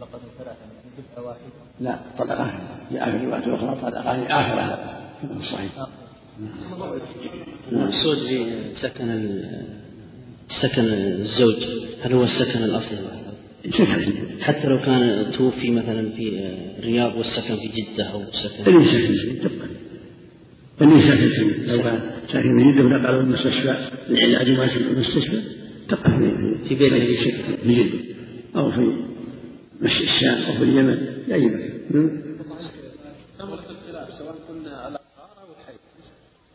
طلقت ثلاثة من بدعة واحدة لا طلقة جاء في الأخرى طلقة آخرها كما في الصحيح المقصود في سكن سكن الزوج. هل هو السكن الأصلي؟ سكن. حتى لو كان توفي مثلا في الرياض والسكن في جدة أو سكن. اللي سكن تبقى اللي سكن لو كان ساكن في جدة ونقلوا المستشفى. في المستشفى تبقى في في بيته في في جدة. أو في الشام أو في اليمن في أي مكان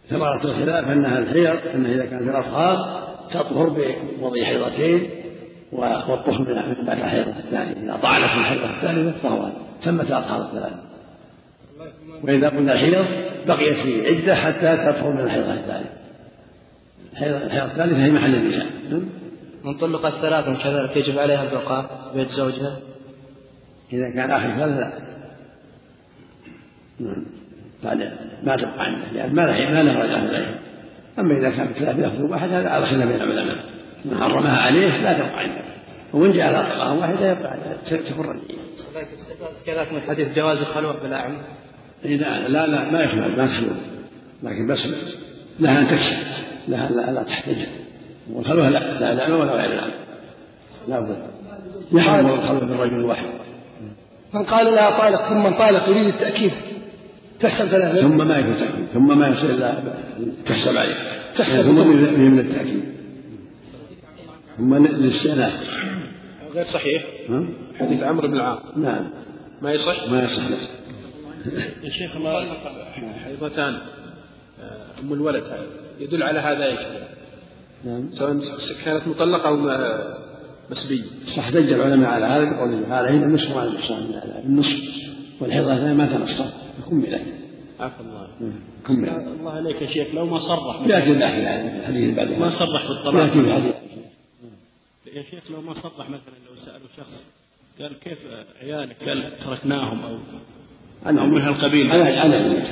ثمرة الخلاف أنها الحيض أنها إذا كانت الأطهار تطهر بوضع حيضتين والطهر من بعد الحيضة الثانية. إذا طعنت الحيضة الثالثة فهو تمت الأطهار الثلاثة. وإذا قلنا الحيض بقيت في عدة حتى تطهر من الحيضة الثانية. الحيضة الثالثة هي محل النساء. من طلق الثلاث كذلك يجب عليها البقاء بيت زوجها. إذا كان آخر ثلاثة لا. نعم. بعد ما تبقى عنده لأن ما له ما له رجعة عليها أما إذا كان ثلاث يخطب أحد هذا على خلاف بين العلماء. ما حرمها عليه لا تبقى عنده وإن جاء على طلقة واحدة يبقى تفر كذلك من حديث جواز الخلوة بالأعمى إذا لا لا ما يخلو ما تخلو. لكن بس لها أن تكشف لها لا, لا تحتج والخلوة لا. لا الأعمى ولا غير الأعمى لا بد. يحرم الخلوة بالرجل الواحد من قال لها طالق ثم طالق يريد التأكيد تحسب ثلاثة. ثم ما يكون تأكيد ثم ما يصير إلا تحسب عليه. تحسب. ثم من التأكيد. ثم للاستئناف. غير صحيح؟ حديث عمرو بن العاص. نعم. ما يصح؟ ما يصح. يا شيخ الله حيضتان. آه، أم الولد هذا يدل على هذا إيش؟ نعم. سواء كانت مطلقة أو صح دج العلماء على هذا هذا هنا النصف مع النقصان النصف والحيضة الثانية ما تنصف كملت عفى الله. كملت الله عليك يا شيخ لو ما صرح. يعني الحديث بعد ما صرح بالطلاق يأتي الحديث يا شيخ لو ما صرح مثلا لو سألوا شخص قال كيف عيالك؟ قال تركناهم أو أنا من هالقبيل أنا أنا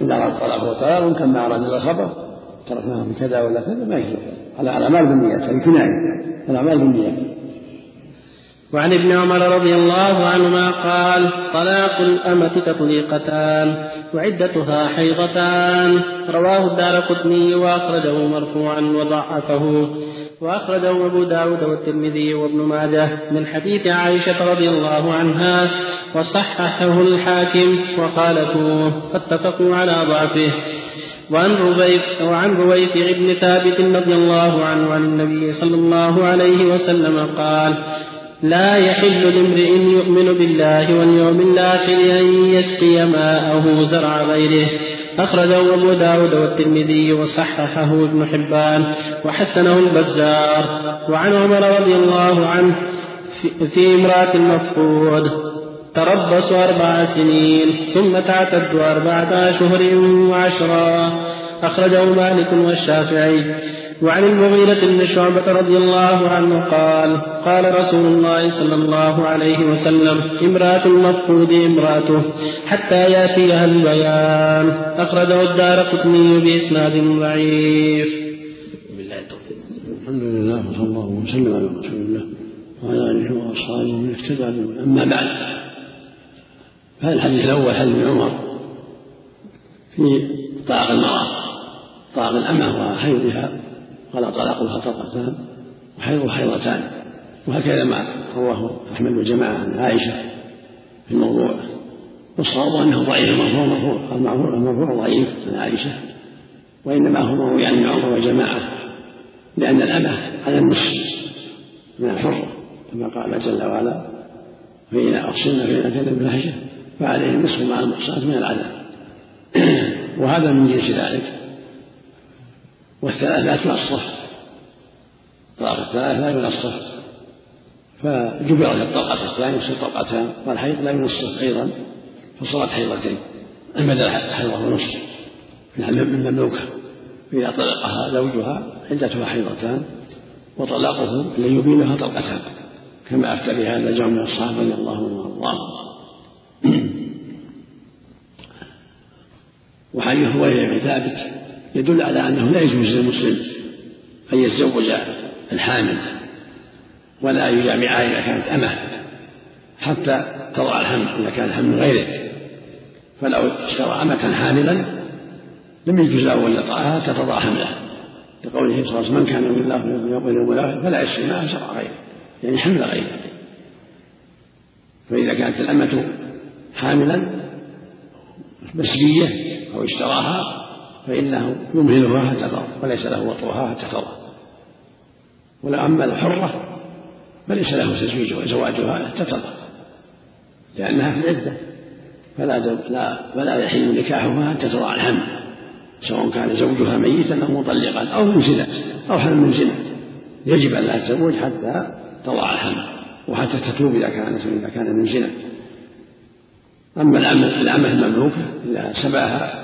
إذا أراد الطلاق والطلاق وإن كان ما أراد الخبر تركناه بكذا ولا كذا ما يجوز. على الأعمال بالنيات هذه كناية الأعمال بالنيات. وعن ابن عمر رضي الله عنهما قال طلاق الأمة تطليقتان وعدتها حيضتان. رواه الدار قطني وأخرجه مرفوعا وضعفه. وأخرجه أبو داود والترمذي وابن ماجه. من حديث عائشة رضي الله عنها وصححه الحاكم وخالفوه فاتفقوا على ضعفه. وعن ربيع وعن رويث بن ثابت رضي الله عنه عن النبي صلى الله عليه وسلم قال لا يحل لامرئ يؤمن بالله واليوم الآخر أن يسقي ماءه زرع غيره. أخرجه أبو داود والترمذي وصححه ابن حبان وحسنه البزار. وعن عمر رضي الله عنه في, امرأة المفقود تربص أربع سنين ثم تعتد أربعة أشهر وعشرا. أخرجه مالك والشافعي. وعن المغيرة بن شعبة رضي الله عنه قال قال رسول الله صلى الله عليه وسلم امرأة المفقود امرأته حتى يأتيها البيان. أخرجه الدار قطني بإسناد ضعيف. بالله التوفيق. الحمد لله وصلى الله وسلم على رسول الله وعلى آله وأصحابه من اهتدى أما بعد فهذا الحديث الأول حديث ابن عمر في طلاق المرأة طلاق الأمة وحيضها قال طلاقها طلقتان وحيض حيضتان وهكذا ما رواه أحمد وجماعه عن عائشة في الموضوع. والصواب انه ضعيف المرفوع مرفوع المرفوع المرفوع ضعيف عن عائشة. وإنما هو مروي عن عمر وجماعه لأن الامه على النصف من الحر كما قال جل وعلا فإن أرسلنا فإن أتينا بفاحشة فعليه النصف مع المحصنات من العذاب. وهذا من جنس ذلك. والثلاث لا تنصف طلاق الثلاث لا ينصف فجبرت الطلقة الثانية يصير طلقتان والحيض لا ينصف أيضا فصارت حيضتين. بدل حيضة ونصف من المملوكة. فإذا طلقها زوجها عدتها حيضتان وطلاقه الذي يبينها طلقتان. كما أفتى بهذا جمع من الصحابة رضي الله عنهم وأرضاهم. وحديث هويرة بن ثابت يدل على أنه لا يجوز للمسلم أن يتزوج الحامل ولا يجامعها إذا كانت أمة حتى تضع الحمل إذا كان الحمل من غيره. فلو اشترى أمة حاملا لم يجوز له أن يطأها حتى تضع حملها لقوله صلى الله عليه وسلم من كان يؤمن الله واليوم الآخر فلا يشتري معها شرع غيره. يعني حمل غيره. فإذا كانت الأمة حاملا مسبية أو اشتراها فإنه يمهلها حتى تضع وليس له وطئها حتى تضع ولا أما الحرة فليس له تزويجها وزواجها حتى تضع لأنها في العدة فلا لا فلا يحل نكاحها حتى تضع الحمل سواء كان زوجها ميتا أو مطلقا أو من زنا أو حمل من زنا. يجب أن لا تزوج حتى تضع الحمل وحتى تتوب إذا كانت إذا كان من زنا. أما الأمة المملوكة إذا سباها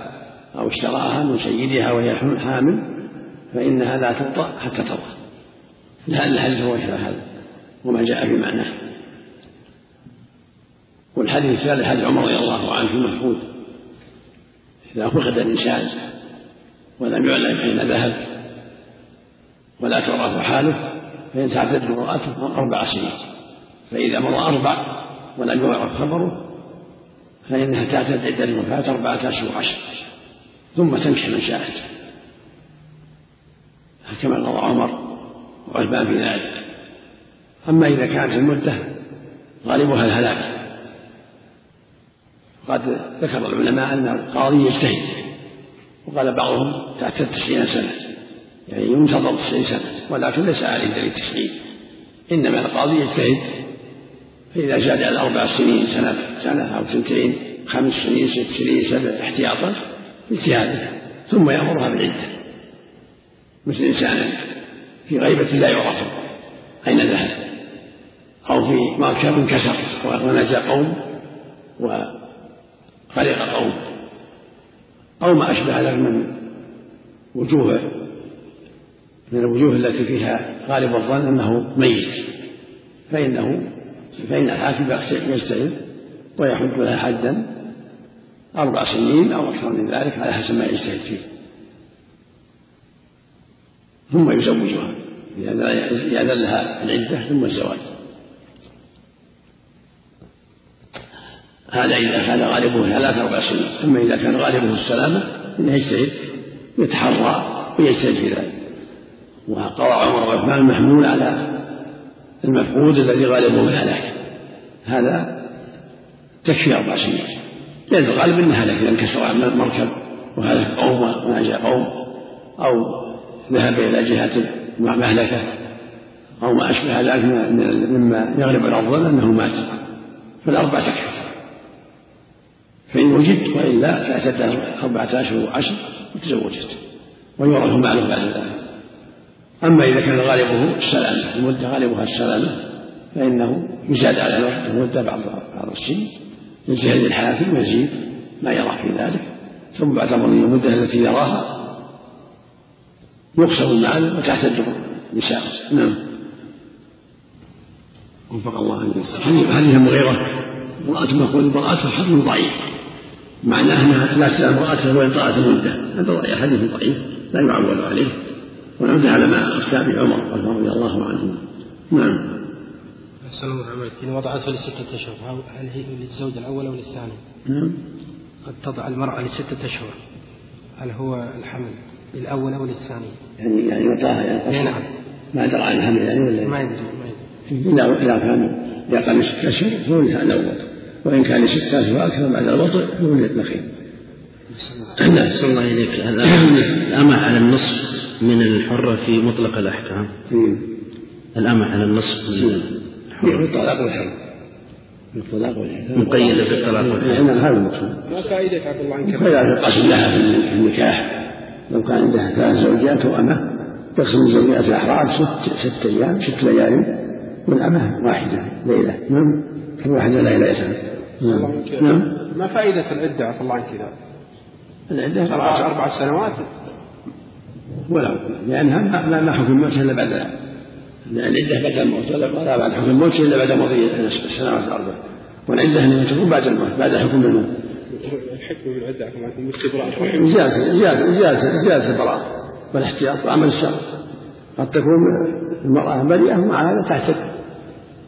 أو اشتراها من سيدها وهي حامل فإنها لا توطأ حتى تضع لأن الحديث هو هذا وما جاء في معناه. والحديث الثالث حديث عمر رضي الله عنه المحفوظ إذا فقد الإنسان ولم يعلم أين ذهب ولا تعرف حاله فإن تعتد امرأته أربع سنين. فإذا مضى أربع ولم يعرف خبره فإنها تعتد عدة الوفاة أربعة أشهر وعشر ثم تنكح من شاءت كما قضى عمر وعثمان في ذلك. أما إذا كانت المدة غالبها الهلاك. قد ذكر العلماء أن القاضي يجتهد. وقال بعضهم تعتد تسعين سنة. يعني ينتظر تسعين سنة. ولكن ليس عليه دليل تسعين. إنما القاضي يجتهد. فإذا زاد على أربع سنين سنة سنة أو سنتين خمس سنين ست سنين سبع احتياطا اجتهاده ثم يأمرها بالعدة. مثل إنسان في غيبة لا يعرف أين ذهب أو في مركب انكسر ونجا قوم وغرق قوم أو ما أشبه ذلك من وجوه من الوجوه التي فيها غالب الظن أنه ميت. فإنه فإن الحاكم يجتهد ويحد لها حدا أربع سنين أو أكثر من ذلك على حسب ما يجتهد فيه. ثم يزوجها إذا لها العدة ثم الزواج. هذا إذا كان غالبه ثلاث أربع سنين. أما إذا كان غالبه السلامة فإنه يجتهد يتحرى ويجتهد في ذلك. وقضى عمر وعثمان محمول على المفقود الذي غالبه الهلاك هذا تكفي أربع سنين. لأن الغالب أنه هلك إذا انكسر مركب وهلك قوم ونجا قوم أو ذهب إلى جهة مهلكة أو ما أشبه ذلك مما يغلب على الظن أنه مات فالأربع تكفي فإن وجدت وإلا فاعتدت أربعة أشهر وعشر وتزوجت ويورث ماله بعد ذلك. أما إذا كان غالبه السلامة المدة غالبها السلامة فإنه يزاد على المدة بعض بعض السن. يجتهد الحاكم ويزيد ما يرى في ذلك. ثم بعد مرور المدة التي يراها يقسم المال وتعتد النساء نعم. وفق الله حديث حديث المغيرة امرأة مقول امرأته حكم ضعيف. معناه أنها لا تسأل امرأته وان طالت المدة. هذا حديث ضعيف. لا يعول عليه. ونعود على ما أفتى به عمر رضي الله عنه. نعم. أحسن الله عليك إن وضعته لستة أشهر هل هي للزوج الأول أو للثاني؟ نعم. قد تضع المرأة لستة أشهر هل هو الحمل للأول أو للثاني؟ يعني يعني يعطاها يعني نعم. ما درى عن الحمل يعني ولا؟ ما يدري ما يدري إذا إذا كان يقل ستة أشهر فهو الأول وإن كان ستة أشهر وأكثر بعد الوضع فهو الأخير نعم الله. إليك. الأمة على النصف من الحرة في مطلق الأحكام. الأمة على النصف من في الطلاق والحرم في الطلاق والحرم مقيدة بالطلاق والحرم نعم هذا المقصود. ما فائدة عبد الله عنك؟ فإذا القسم لها في النكاح. لو كان عندها ثلاث زوجات وأمة تقسم الزوجات الأحرار ست ست أيام ست ليال والأمة واحدة ليلة نعم كل واحدة ليلتان نعم. نعم. ما فائدة العدة عفى الله عنك العدة؟ أربع سنوات. ولو لأنها ما ما حكم الموت إلا بعد لأن العدة بعد الموت ولا بعد حكم الموت إلا بعد مضي السنوات الأربع والعدة أنها تكون بعد الموت بعد حكم الموت. الحكم بالعدة عفى الله عنك مستبراء زيادة زيادة زيادة زيادة البراءة والاحتياط وعمل الشر. قد تكون المرأة بريئة ومع هذا تعتد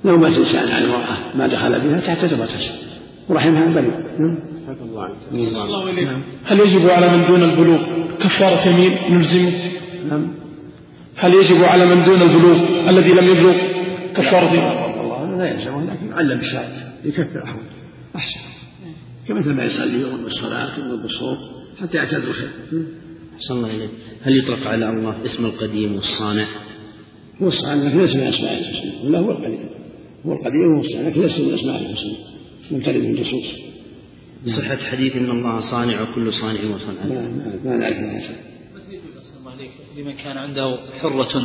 لو مات إنسان عن امرأة ما دخل بها تعتد وتسر ورحمها بريء نعم. الله إليك هل يجب على من دون البلوغ كفارة يمين نلزمه؟ نعم. هل يجب على من دون البلوغ الذي لم يبلغ كفارة؟ والله لا يلزمه لكن يعلم الشاهد يكفر أحوال. أحسن. كمثل ما يصلي يؤمن بالصلاة يؤمن بالصوم حتى يعتاد الخير. أحسن الله إليك. هل يطلق على الله اسم القديم والصانع؟ هو الصانع لكن ليس من أسماء الحسنى ولا هو القديم. هو القديم هو الصانع لكن ليس من أسماء الحسنى من النصوص صحة حديث إن الله صانع وكل صانع وصنع ما ما نعرف الله عليك لمن كان عنده حرة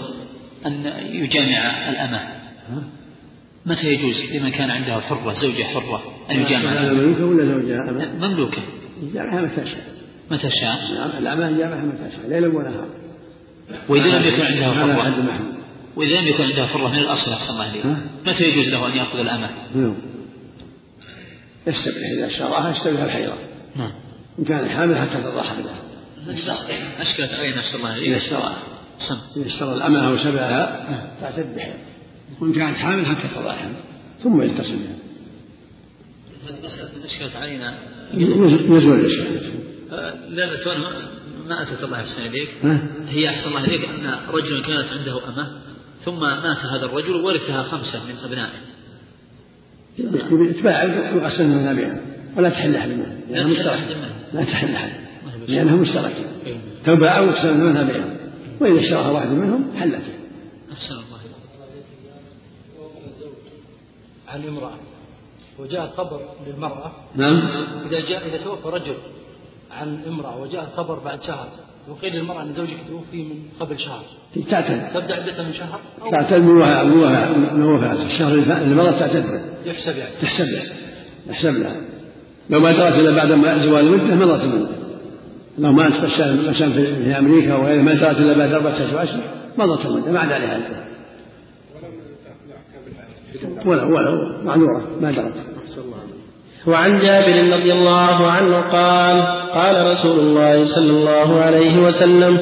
أن يجامع الأمة. متى يجوز لمن كان عنده حرة زوجة حرة أن يجامع هذا الأمة؟ مملوكة ولا زوجها أما مملوكة. يجامعها متى شاء. متى شاء؟ نعم الأعمى يجامعها متى شاء ليلا ونهارا وإذا لم يكن عنده حرة. وإذا لم يكن عنده حرة من الأصل أحسن الله؟ متى يجوز له أن يأخذ الأمة؟ نعم. يستبح إذا اشتراها يستبح الحيرة. نعم. إن كان حامل حتى تضع حملها أشكلت علينا أحسن الله. إذا عليك اشتراها سم. إذا اشترى الأمة أو سبعها تعتد بحيرة وإن كانت حامل حتى تضع ثم يتصل بها. هذه مسألة أشكلت علينا يزول الإشكال. آه، لا ما- أتت الله أحسن إليك؟ هي أحسن الله إليك أن رجلا كانت عنده أمة ثم مات هذا الرجل وورثها خمسة من أبنائه. يتباع ويقسم من أبيها. ولا تحل أحد منها لا تحل أحد. مشتركة منها. لا تحل أحد لأنها مشتركة تباع وتقسم من أبيها وإذا اشتراها واحد منهم حلت. أحسن الله عن امرأة. وجاء خبر للمرأة. نعم. إذا جاء إذا توفى رجل عن امرأة وجاء الخبر بعد شهر وقيل للمرأة أن زوجك توفي من قبل شهر. تعتد تبدأ عدتها من شهر؟ أو تعتد من وفاة من وفاة من وفاة. الشهر مضت تعتد به يحسب يعني. تحسب له. تحسب لها لو ما درت إلا بعد ما زوال المدة مضت المده لو ما مثلا في أمريكا وغيره ما درت إلا بعد أربعة اشهر عشر مضت المده ما عاد عليها. ولو ولو معذورة ما درت وعن جابر رضي الله عنه قال قال رسول الله صلى الله عليه وسلم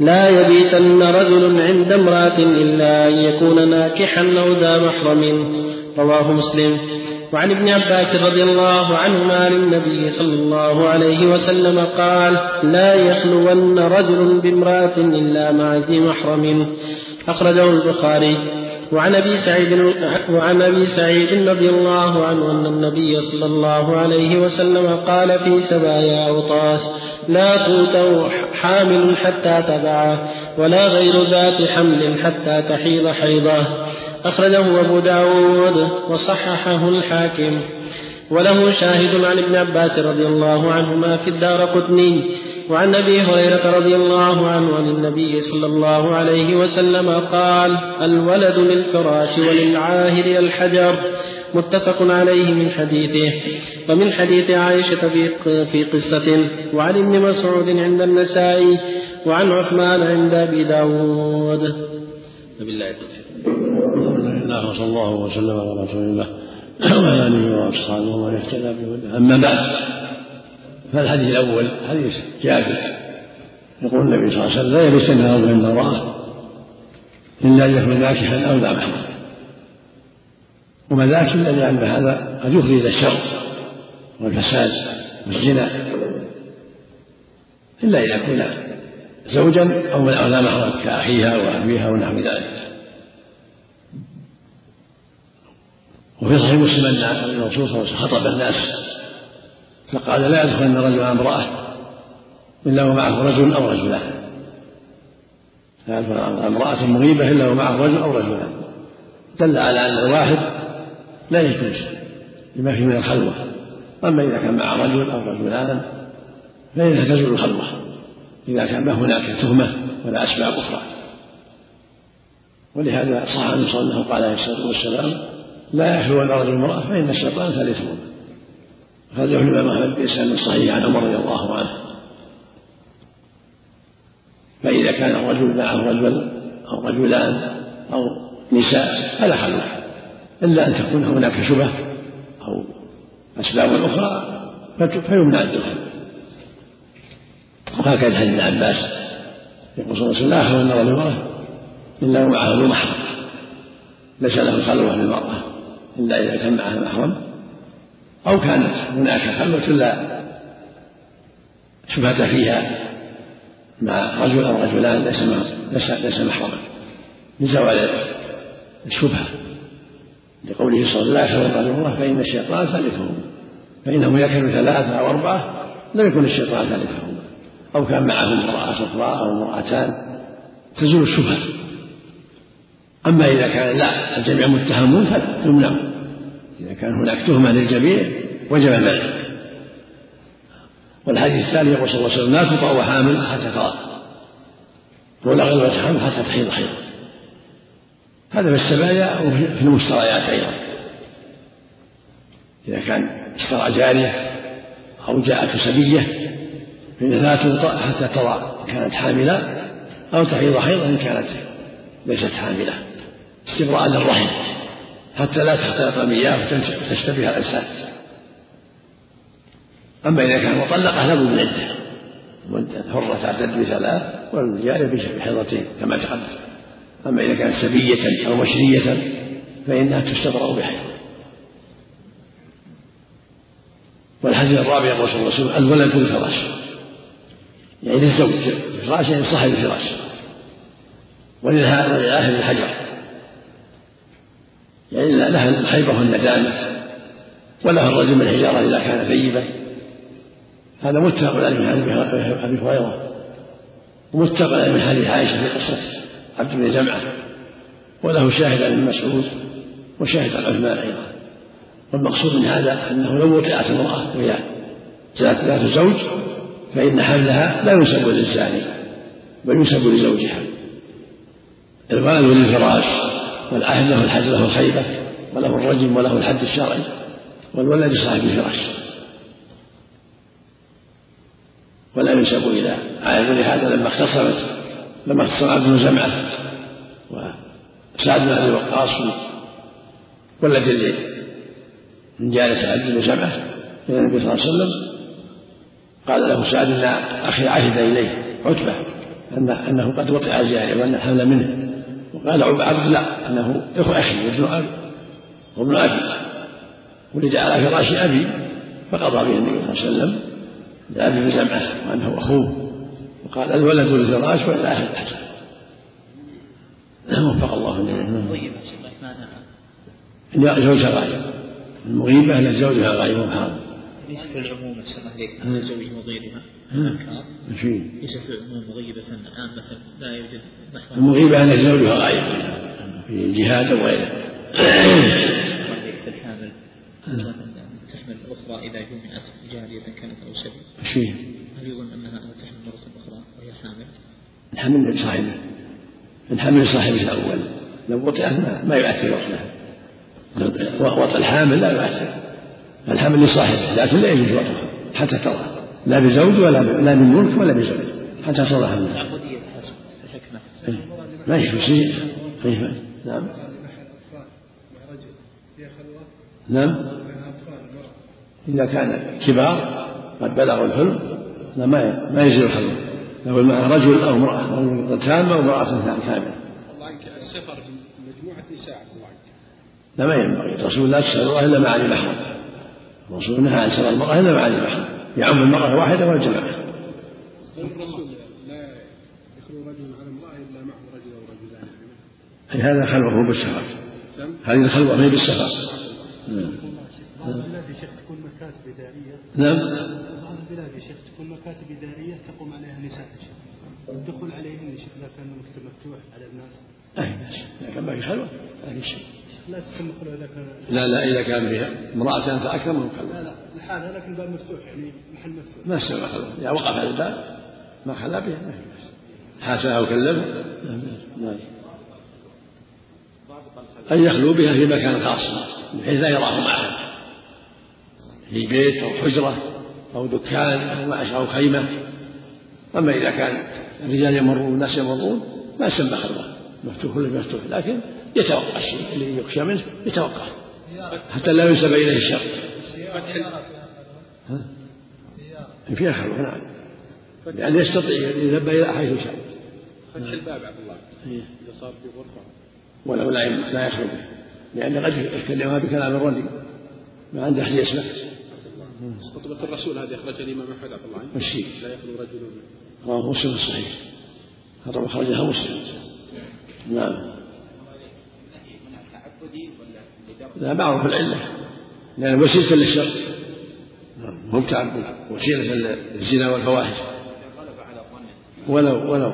لا يبيتن رجل عند امرأة إلا أن يكون ناكحا أو ذا محرم رواه مسلم وعن ابن عباس رضي الله عنهما عن النبي صلى الله عليه وسلم قال لا يخلون رجل بامرأة إلا مع ذي محرم. أخرجه البخاري. وعن أبي سعيد وعن أبي سعيد رضي الله عنه أن النبي صلى الله عليه وسلم قال في سبايا أوطاس لا توت حامل حتى تبعه ولا غير ذات حمل حتى تحيض حيضه. أخرجه أبو داود وصححه الحاكم. وله شاهد عن ابن عباس رضي الله عنهما في الدار قطني وعن أبي هريرة رضي الله عنه عن النبي صلى الله عليه وسلم قال الولد للفراش وللعاهر الحجر. متفق عليه من حديثه. ومن حديث عائشة في قصة وعن ابن مسعود عند النسائي وعن عثمان عند أبي داود. وبالله التوفيق. الحمد لله وصلى الله وسلم على رسول الله وعلى آله وأصحابه ومن اهتدى بهداه. أما بعد فالحديث الأول حديث جابر. يقول النبي صلى الله عليه وسلم لا يبتن رجل من امرأة إلا أن يكون ناكحا أو ذا محرم وما ذاك إلا لأن هذا قد يفضي إلى الشر والفساد والزنا. إلا إذا كان زوجا أو لا محرم كأخيها وابيها ونحو ذلك. وفي صحيح مسلم أن الرسول صلى الله عليه وسلم خطب الناس فقال لا يدخلن رجل امرأة إلا ومعه رجل أو رجلان. لا يدخل امرأة مغيبة إلا ومعه رجل أو رجلان. دل على أن الواحد لا يجوز لما فيه من الخلوة. أما إذا كان معه رجل أو رجلان فإنها تزول الخلوة. إذا كان ما هناك تهمة ولا أسباب أخرى. ولهذا صح عن صلى الله قال عليه الصلاة والسلام لا يخلو الرجل امرأة فإن الشيطان ثالثهما أخرجه الإمام أحمد بإسناد صحيح عن عمر رضي الله عنه. فإذا كان الرجل معه رجل أو رجلان أو نساء فلا خلوة إلا أن تكون هناك شبهة أو أسباب أخرى فيمنع الدخول. وهكذا حديث ابن عباس يقول صلى الله عليه وسلم لا يخلو الرجل امرأة إلا ومعه ذو محرم. ليس له خلوة بالمرأة إلا إذا كان معها محرم أو كانت هناك خلوة لا شبهة فيها مع رجل أو رجلان ليس ليس ليس محرما. لزوال الشبهة. لقوله صلى الله عليه وسلم الله فإن الشيطان ثالثهم فإنه يكن ثلاثة أو أربعة لم يكن الشيطان ثالثهم أو كان معهم امرأة أخرى أو امرأتان تزول الشبهة. أما إذا كان لا الجميع متهمون فلا يمنع إذا كان هناك تهمة للجميع وجب المنع. والحديث الثاني يقول صلى الله عليه وسلم لا تطأ حامل حتى ترى. ولا غلبة حمل حتى تحيض حيض هذا في السبايا وفي المشتريات أيضا. إذا كان اشترى جارية أو جاءت سبية فإنها لا توطأ حتى ترى كانت حاملة أو تحيض حيضا إن كانت ليست حاملة. استبراء للرحم. حتى لا تختلط المياه وتشتبه الأجساد أما إذا كان مطلقة لابد من عدة. مدة حرة تعتد بثلاث والجارية بحيضتين كما تقدم. أما إذا كانت سبية أو مشرية فإنها تستبرأ بحيض. والحديث الرابع يقول صلى الله عليه وسلم الولد الفراش. يعني للزوج الفراش يعني صاحب الفراش. وللآخر الحجر. يعني لها الخيبة والندامة وله الرجل من الحجارة إذا كان ثيبا. هذا متفق عليه من حديث أبي هريرة ومتفق عليه من حديث عائشة في قصة عبد بن جمعة. وله شاهد عن ابن مسعود وشاهد عن عثمان أيضا. والمقصود من هذا أنه لو وطئت امرأة وهي ذات ذات زوج فإن حملها لا ينسب للزاني بل ينسب لزوجها. الولد للفراش. والأهل له الحجر له الخيبة وله الرجم وله الحد الشرعي والولد لصاحب الفراش. ولا ينسب إلى عائل لهذا لما اختصمت لما اختصم عبد بن جمعة وسعد بن أبي وقاص والذي من جالس عبد بن جمعة إلى النبي صلى الله عليه وسلم قال له سعد إن أخي عهد إليه عتبة أن أنه قد وقع الجارية وأن الحمل منه. وقال عبد لا أنه إخو أخي وابن أبي وابن أبي. ولد على فراش أبي فقضى به النبي صلى الله عليه وسلم لأبي بن جمعة وأنه أخوه. وقال الولد للفراش وإلى أهل الحسن. وفق الله طيب لا زوجها غايب المغيبة أن زوجها غايب وحاضر ليس في العموم أحسن عليك أن الزوج وغيرها ليس في العموم مغيبة. عامة لا يوجد محرم المغيبة أن زوجها غايب في الجهاد وغيره في الحامل تحمل الأخرى إذا جمعت جارية كانت أو سبي فيه؟ هل يظن أنها تحمل مرة أخرى وهي حامل؟ الحمل لصاحبه الحمل لصاحبه الأول. لو وطئت ما, ما يؤثر وطئها. وطئ الحامل لا يؤثر. الحمل لصاحبه لكن لا يجوز وطئها حتى تضع لا بزوج ولا لا بملك ولا بزوج حتى تضع حملها ما يشوف شيء نعم. نعم. إذا كان كبار قد بلغوا الحلم لا ما ما يزيد الحلم. لو معه رجل أو امرأة رجل تامة وامرأة كاملة. الله عنك السفر مجموعة نساء الله عنك لا ما ينبغي. الرسول لا تسأل الله إلا مع علي محرم الرسول نهى عن سفر المرأة إلا مع علي محرم يعم المرأة واحدة والجماعة الرسول لا يخلو رجل على امرأة إلا معه رجل أو رجلان هذا خلوه بالسفر. هذه الخلوة هي بالسفر. بعض البلاد يا شيخ تكون مكاتب إدارية نعم. بعض البلاد يا شيخ تكون مكاتب إدارية تقوم عليها نساء يا شيخ يا شيخ إذا كان المكتب مفتوح على الناس أي بس إذا كان باقي خلوة ما في شيء. لا تتم خلوة إذا كان لا لا إذا كان فيها امرأتان فأكثر من خلوة. لا لا الحالة لكن الباب مفتوح يعني محل مفتوح. ما استوى خلوة. إذا وقف على الباب ما خلا بها ما في بس حاسها وكلمه نعم أن يخلو بها في مكان خاص بحيث لا يراه معها في بيت أو حجرة أو دكان أو معش أو خيمة. أما إذا كان الرجال يمرون والناس يمرون ما يسمى خلوة. مفتوح ولا مفتوح. لكن يتوقع الشيء اللي يخشى منه يتوقع. حتى لا ينسب إليه الشر. ها؟ فيها خلوة نعم. يعني يستطيع أن يذهب إلى حيث شاء فتح الباب عبد الله إذا صار في غرفة. ولو لا لا يخلو به لأن قد يتكلمها بكلام الرجل ما عنده أحد يسمع. خطبة الرسول هذه أخرجها الإمام أحمد عبد الله لا يخلو رجل. رواه مسلم الصحيح خطبة خرجها مسلم. نعم لا معروف العلة. لأن وسيلة للشر. مو تعبد وسيلة للزنا والفواحش. ولو ولو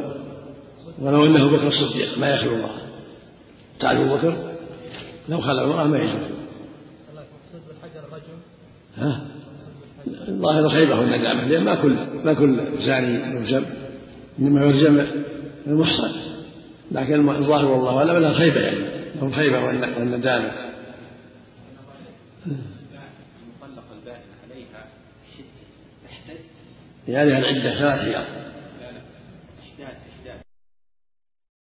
ولو إنه بكر الصديق ما يخلو الله. تعرف بكر؟ لو خلع المرأة ما يجوز. ها؟ الظاهر الخيبة والندامة لأن ما كل ما كل زاني يرجم إنما يرجم المحصن. لكن الظاهر والله أعلم أنها خيبة يعني. لهم خيبة والندامة يعني العدة ثلاث أيام